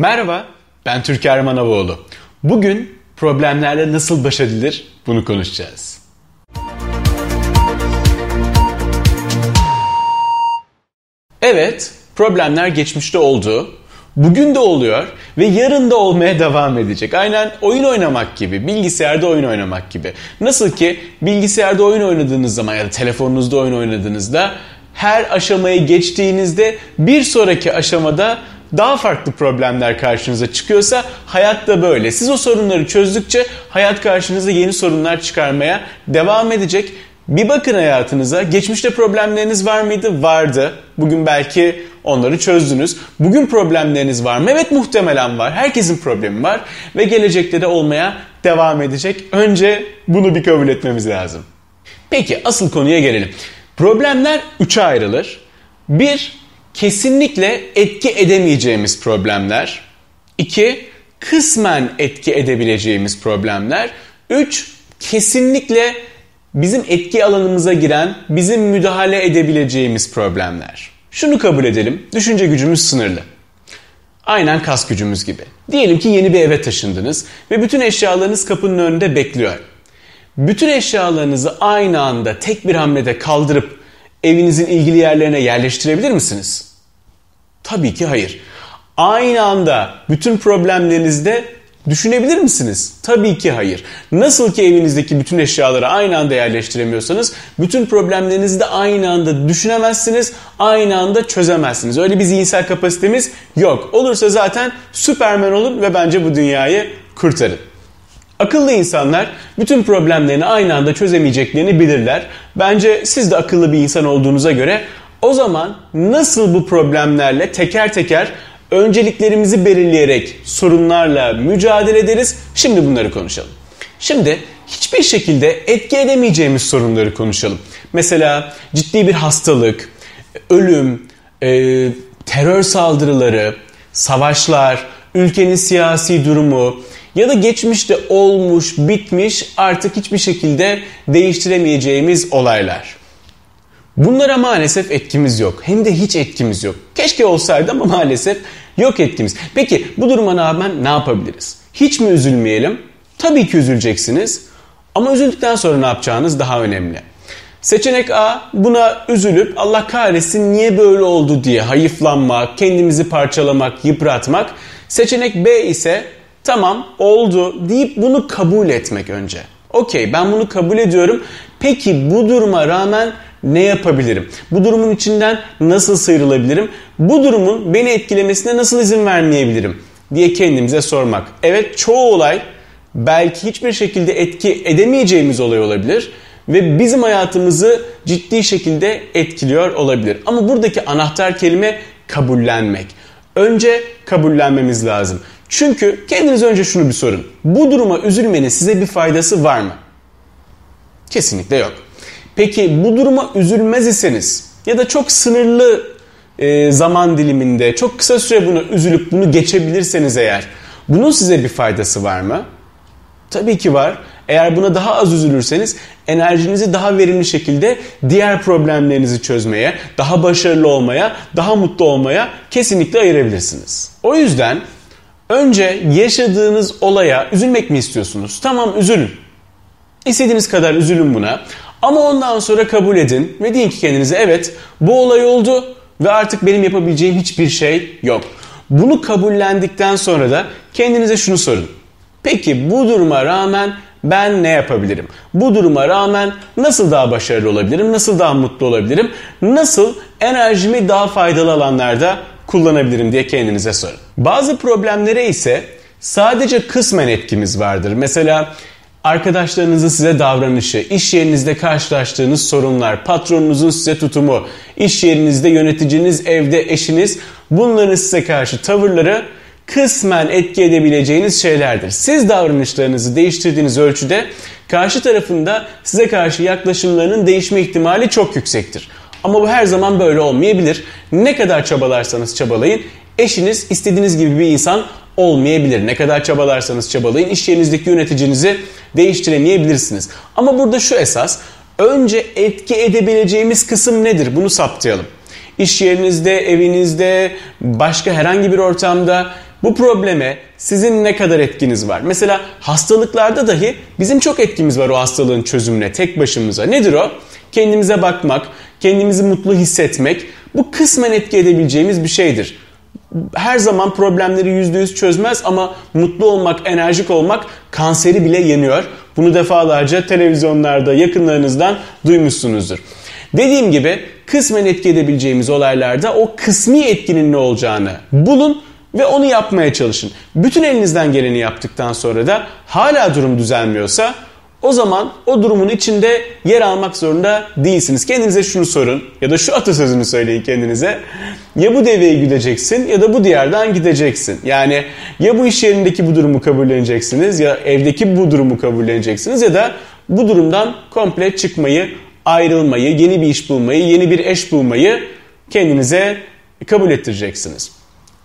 Merhaba, ben Türker Manavoğlu. Bugün problemlerle nasıl baş edilir bunu konuşacağız. Evet, problemler geçmişte oldu. Bugün de oluyor ve yarın da olmaya devam edecek. Aynen oyun oynamak gibi, bilgisayarda oyun oynamak gibi. Nasıl ki bilgisayarda oyun oynadığınız zaman ya da telefonunuzda oyun oynadığınızda her aşamayı geçtiğinizde bir sonraki aşamada daha farklı problemler karşınıza çıkıyorsa hayat da böyle. Siz o sorunları çözdükçe hayat karşınıza yeni sorunlar çıkarmaya devam edecek. Bir bakın hayatınıza. Geçmişte problemleriniz var mıydı? Vardı. Bugün belki onları çözdünüz. Bugün problemleriniz var mı? Evet muhtemelen var. Herkesin problemi var. Ve gelecekte de olmaya devam edecek. Önce bunu bir kabul etmemiz lazım. Peki asıl konuya gelelim. Problemler üçe ayrılır. Bir, kesinlikle etki edemeyeceğimiz problemler. 2. Kısmen etki edebileceğimiz problemler. 3. Kesinlikle bizim etki alanımıza giren, bizim müdahale edebileceğimiz problemler. Şunu kabul edelim, düşünce gücümüz sınırlı. Aynen kas gücümüz gibi. Diyelim ki yeni bir eve taşındınız ve bütün eşyalarınız kapının önünde bekliyor. Bütün eşyalarınızı aynı anda tek bir hamlede kaldırıp evinizin ilgili yerlerine yerleştirebilir misiniz? Tabii ki hayır. Aynı anda bütün problemlerinizde düşünebilir misiniz? Tabii ki hayır. Nasıl ki evinizdeki bütün eşyaları aynı anda yerleştiremiyorsanız bütün problemlerinizi de aynı anda düşünemezsiniz, aynı anda çözemezsiniz. Öyle bir zihinsel kapasitemiz yok. Olursa zaten Süpermen olun ve bence bu dünyayı kurtarın. Akıllı insanlar bütün problemlerini aynı anda çözemeyeceklerini bilirler. Bence siz de akıllı bir insan olduğunuza göre o zaman nasıl bu problemlerle teker teker önceliklerimizi belirleyerek sorunlarla mücadele ederiz? Şimdi bunları konuşalım. Şimdi hiçbir şekilde etki edemeyeceğimiz sorunları konuşalım. Mesela ciddi bir hastalık, ölüm, e, terör saldırıları, savaşlar, ülkenin siyasi durumu, ya da geçmişte olmuş, bitmiş, artık hiçbir şekilde değiştiremeyeceğimiz olaylar. Bunlara maalesef etkimiz yok. Hem de hiç etkimiz yok. Keşke olsaydı ama maalesef yok etkimiz. Peki bu duruma rağmen ne yapabiliriz? Hiç mi üzülmeyelim? Tabii ki üzüleceksiniz. Ama üzüldükten sonra ne yapacağınız daha önemli. Seçenek A buna üzülüp Allah kahretsin niye böyle oldu diye hayıflanmak, kendimizi parçalamak, yıpratmak. Seçenek B ise Tamam oldu deyip bunu kabul etmek önce. Okey ben bunu kabul ediyorum. Peki bu duruma rağmen ne yapabilirim? Bu durumun içinden nasıl sıyrılabilirim? Bu durumun beni etkilemesine nasıl izin vermeyebilirim? diye kendimize sormak. Evet çoğu olay belki hiçbir şekilde etki edemeyeceğimiz olay olabilir ve bizim hayatımızı ciddi şekilde etkiliyor olabilir. Ama buradaki anahtar kelime kabullenmek. Önce kabullenmemiz lazım. Çünkü kendiniz önce şunu bir sorun. Bu duruma üzülmenin size bir faydası var mı? Kesinlikle yok. Peki bu duruma üzülmez iseniz ya da çok sınırlı e, zaman diliminde çok kısa süre bunu üzülüp bunu geçebilirseniz eğer bunun size bir faydası var mı? Tabii ki var. Eğer buna daha az üzülürseniz enerjinizi daha verimli şekilde diğer problemlerinizi çözmeye, daha başarılı olmaya, daha mutlu olmaya kesinlikle ayırabilirsiniz. O yüzden Önce yaşadığınız olaya üzülmek mi istiyorsunuz? Tamam üzülün. İstediğiniz kadar üzülün buna. Ama ondan sonra kabul edin ve deyin ki kendinize evet bu olay oldu ve artık benim yapabileceğim hiçbir şey yok. Bunu kabullendikten sonra da kendinize şunu sorun. Peki bu duruma rağmen ben ne yapabilirim? Bu duruma rağmen nasıl daha başarılı olabilirim? Nasıl daha mutlu olabilirim? Nasıl enerjimi daha faydalı alanlarda kullanabilirim diye kendinize sorun. Bazı problemlere ise sadece kısmen etkimiz vardır. Mesela arkadaşlarınızın size davranışı, iş yerinizde karşılaştığınız sorunlar, patronunuzun size tutumu, iş yerinizde yöneticiniz, evde eşiniz bunların size karşı tavırları kısmen etki edebileceğiniz şeylerdir. Siz davranışlarınızı değiştirdiğiniz ölçüde karşı tarafında size karşı yaklaşımlarının değişme ihtimali çok yüksektir. Ama bu her zaman böyle olmayabilir. Ne kadar çabalarsanız çabalayın eşiniz istediğiniz gibi bir insan olmayabilir. Ne kadar çabalarsanız çabalayın iş yerinizdeki yöneticinizi değiştiremeyebilirsiniz. Ama burada şu esas önce etki edebileceğimiz kısım nedir bunu saptayalım. İş yerinizde, evinizde, başka herhangi bir ortamda bu probleme sizin ne kadar etkiniz var? Mesela hastalıklarda dahi bizim çok etkimiz var o hastalığın çözümüne tek başımıza. Nedir o? Kendimize bakmak, kendimizi mutlu hissetmek bu kısmen etki edebileceğimiz bir şeydir. Her zaman problemleri %100 çözmez ama mutlu olmak, enerjik olmak kanseri bile yeniyor. Bunu defalarca televizyonlarda yakınlarınızdan duymuşsunuzdur. Dediğim gibi kısmen etki edebileceğimiz olaylarda o kısmi etkinin ne olacağını bulun ve onu yapmaya çalışın. Bütün elinizden geleni yaptıktan sonra da hala durum düzelmiyorsa o zaman o durumun içinde yer almak zorunda değilsiniz. Kendinize şunu sorun ya da şu atasözünü söyleyin kendinize. Ya bu deveyi güdeceksin ya da bu diyardan gideceksin. Yani ya bu iş yerindeki bu durumu kabulleneceksiniz ya evdeki bu durumu kabulleneceksiniz ya da bu durumdan komple çıkmayı, ayrılmayı, yeni bir iş bulmayı, yeni bir eş bulmayı kendinize kabul ettireceksiniz.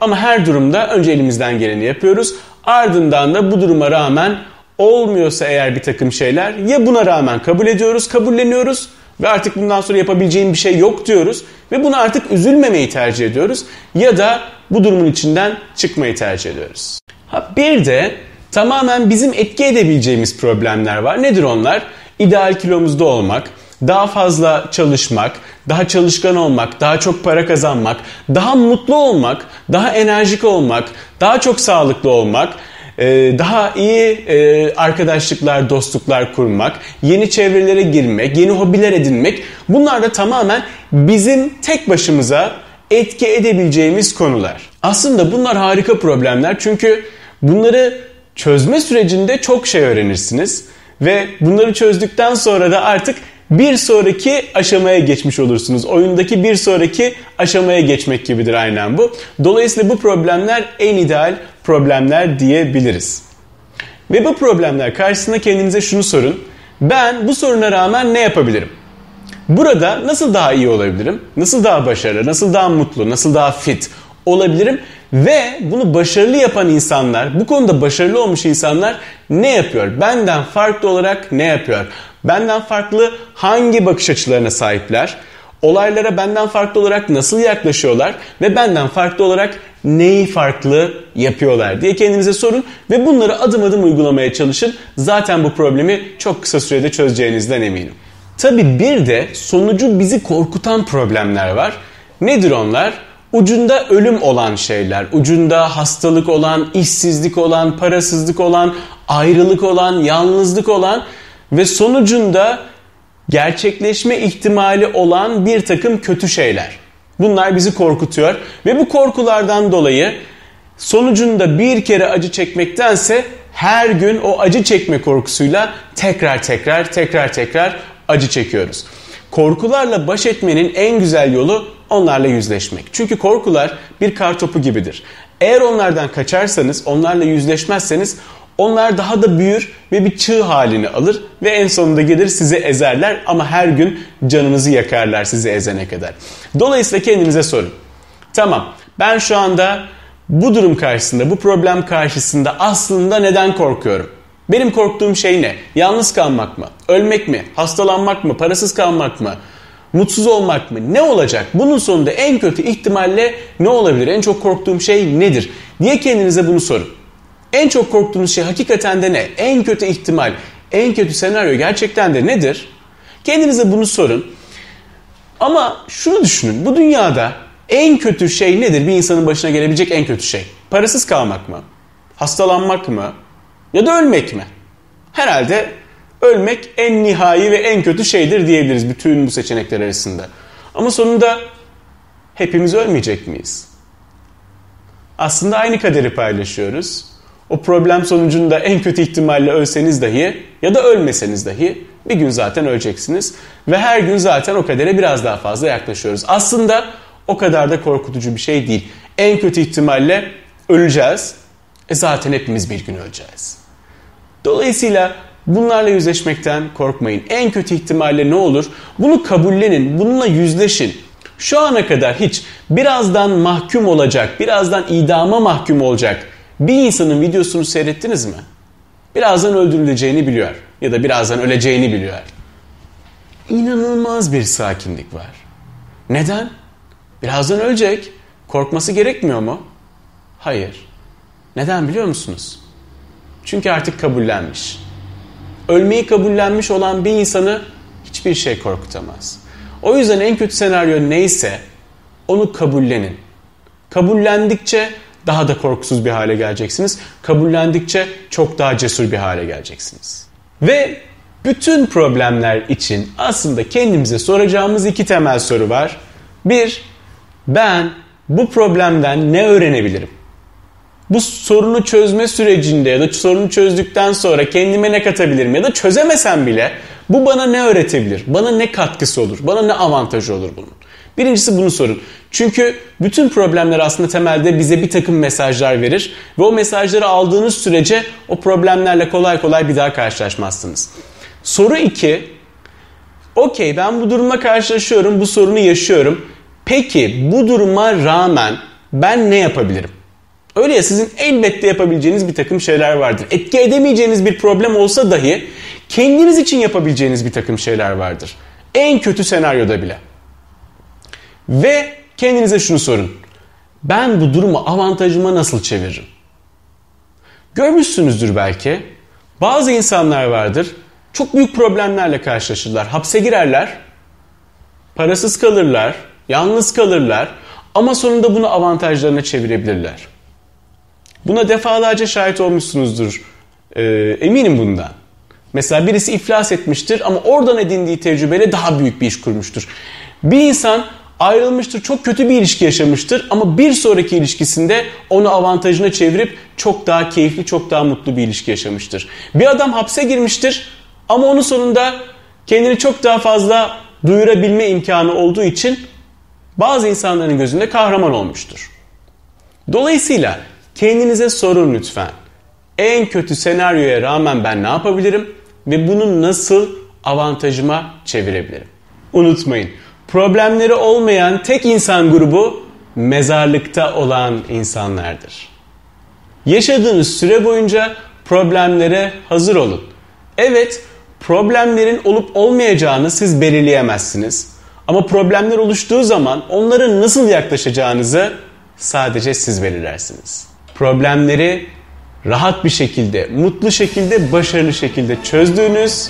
Ama her durumda önce elimizden geleni yapıyoruz. Ardından da bu duruma rağmen olmuyorsa eğer bir takım şeyler ya buna rağmen kabul ediyoruz, kabulleniyoruz ve artık bundan sonra yapabileceğim bir şey yok diyoruz ve buna artık üzülmemeyi tercih ediyoruz ya da bu durumun içinden çıkmayı tercih ediyoruz. Ha bir de tamamen bizim etki edebileceğimiz problemler var. Nedir onlar? İdeal kilomuzda olmak, daha fazla çalışmak, daha çalışkan olmak, daha çok para kazanmak, daha mutlu olmak, daha enerjik olmak, daha çok sağlıklı olmak, daha iyi e, arkadaşlıklar, dostluklar kurmak, yeni çevrelere girmek, yeni hobiler edinmek bunlar da tamamen bizim tek başımıza etki edebileceğimiz konular. Aslında bunlar harika problemler çünkü bunları çözme sürecinde çok şey öğrenirsiniz ve bunları çözdükten sonra da artık bir sonraki aşamaya geçmiş olursunuz. Oyundaki bir sonraki aşamaya geçmek gibidir aynen bu. Dolayısıyla bu problemler en ideal problemler diyebiliriz. Ve bu problemler karşısında kendinize şunu sorun. Ben bu soruna rağmen ne yapabilirim? Burada nasıl daha iyi olabilirim? Nasıl daha başarılı, nasıl daha mutlu, nasıl daha fit olabilirim? Ve bunu başarılı yapan insanlar, bu konuda başarılı olmuş insanlar ne yapıyor? Benden farklı olarak ne yapıyor? Benden farklı hangi bakış açılarına sahipler? Olaylara benden farklı olarak nasıl yaklaşıyorlar ve benden farklı olarak neyi farklı yapıyorlar diye kendinize sorun ve bunları adım adım uygulamaya çalışın. Zaten bu problemi çok kısa sürede çözeceğinizden eminim. Tabi bir de sonucu bizi korkutan problemler var. Nedir onlar? Ucunda ölüm olan şeyler, ucunda hastalık olan, işsizlik olan, parasızlık olan, ayrılık olan, yalnızlık olan ve sonucunda gerçekleşme ihtimali olan bir takım kötü şeyler. Bunlar bizi korkutuyor ve bu korkulardan dolayı sonucunda bir kere acı çekmektense her gün o acı çekme korkusuyla tekrar tekrar tekrar tekrar acı çekiyoruz. Korkularla baş etmenin en güzel yolu onlarla yüzleşmek. Çünkü korkular bir kar topu gibidir. Eğer onlardan kaçarsanız, onlarla yüzleşmezseniz onlar daha da büyür ve bir çığ halini alır ve en sonunda gelir sizi ezerler ama her gün canınızı yakarlar sizi ezene kadar. Dolayısıyla kendinize sorun. Tamam ben şu anda bu durum karşısında, bu problem karşısında aslında neden korkuyorum? Benim korktuğum şey ne? Yalnız kalmak mı? Ölmek mi? Hastalanmak mı? Parasız kalmak mı? Mutsuz olmak mı? Ne olacak? Bunun sonunda en kötü ihtimalle ne olabilir? En çok korktuğum şey nedir? Diye kendinize bunu sorun. En çok korktuğunuz şey hakikaten de ne? En kötü ihtimal, en kötü senaryo gerçekten de nedir? Kendinize bunu sorun. Ama şunu düşünün. Bu dünyada en kötü şey nedir? Bir insanın başına gelebilecek en kötü şey. Parasız kalmak mı? Hastalanmak mı? Ya da ölmek mi? Herhalde ölmek en nihai ve en kötü şeydir diyebiliriz bütün bu seçenekler arasında. Ama sonunda hepimiz ölmeyecek miyiz? Aslında aynı kaderi paylaşıyoruz. O problem sonucunda en kötü ihtimalle ölseniz dahi ya da ölmeseniz dahi bir gün zaten öleceksiniz. Ve her gün zaten o kadere biraz daha fazla yaklaşıyoruz. Aslında o kadar da korkutucu bir şey değil. En kötü ihtimalle öleceğiz. E zaten hepimiz bir gün öleceğiz. Dolayısıyla bunlarla yüzleşmekten korkmayın. En kötü ihtimalle ne olur? Bunu kabullenin, bununla yüzleşin. Şu ana kadar hiç birazdan mahkum olacak, birazdan idama mahkum olacak bir insanın videosunu seyrettiniz mi? Birazdan öldürüleceğini biliyor ya da birazdan öleceğini biliyor. İnanılmaz bir sakinlik var. Neden? Birazdan ölecek. Korkması gerekmiyor mu? Hayır. Neden biliyor musunuz? Çünkü artık kabullenmiş. Ölmeyi kabullenmiş olan bir insanı hiçbir şey korkutamaz. O yüzden en kötü senaryo neyse onu kabullenin. Kabullendikçe daha da korkusuz bir hale geleceksiniz. Kabullendikçe çok daha cesur bir hale geleceksiniz. Ve bütün problemler için aslında kendimize soracağımız iki temel soru var. Bir, ben bu problemden ne öğrenebilirim? Bu sorunu çözme sürecinde ya da sorunu çözdükten sonra kendime ne katabilirim ya da çözemesem bile bu bana ne öğretebilir? Bana ne katkısı olur? Bana ne avantajı olur bunun? Birincisi bunu sorun. Çünkü bütün problemler aslında temelde bize bir takım mesajlar verir ve o mesajları aldığınız sürece o problemlerle kolay kolay bir daha karşılaşmazsınız. Soru 2. Okey ben bu duruma karşılaşıyorum, bu sorunu yaşıyorum. Peki bu duruma rağmen ben ne yapabilirim? Öyle ya sizin elbette yapabileceğiniz bir takım şeyler vardır. Etki edemeyeceğiniz bir problem olsa dahi kendiniz için yapabileceğiniz bir takım şeyler vardır. En kötü senaryoda bile. Ve kendinize şunu sorun. Ben bu durumu avantajıma nasıl çeviririm? Görmüşsünüzdür belki. Bazı insanlar vardır. Çok büyük problemlerle karşılaşırlar. Hapse girerler. Parasız kalırlar. Yalnız kalırlar. Ama sonunda bunu avantajlarına çevirebilirler. Buna defalarca şahit olmuşsunuzdur. Ee, eminim bundan. Mesela birisi iflas etmiştir ama oradan edindiği tecrübeyle daha büyük bir iş kurmuştur. Bir insan ayrılmıştır, çok kötü bir ilişki yaşamıştır ama bir sonraki ilişkisinde onu avantajına çevirip çok daha keyifli, çok daha mutlu bir ilişki yaşamıştır. Bir adam hapse girmiştir ama onun sonunda kendini çok daha fazla duyurabilme imkanı olduğu için bazı insanların gözünde kahraman olmuştur. Dolayısıyla kendinize sorun lütfen. En kötü senaryoya rağmen ben ne yapabilirim ve bunu nasıl avantajıma çevirebilirim? Unutmayın problemleri olmayan tek insan grubu mezarlıkta olan insanlardır. Yaşadığınız süre boyunca problemlere hazır olun. Evet, problemlerin olup olmayacağını siz belirleyemezsiniz. Ama problemler oluştuğu zaman onlara nasıl yaklaşacağınızı sadece siz belirlersiniz. Problemleri rahat bir şekilde, mutlu şekilde, başarılı şekilde çözdüğünüz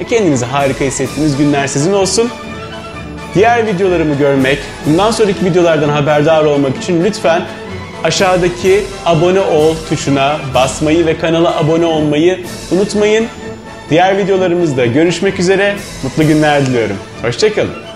ve kendinizi harika hissettiğiniz günler sizin olsun. Diğer videolarımı görmek, bundan sonraki videolardan haberdar olmak için lütfen aşağıdaki abone ol tuşuna basmayı ve kanala abone olmayı unutmayın. Diğer videolarımızda görüşmek üzere. Mutlu günler diliyorum. Hoşçakalın.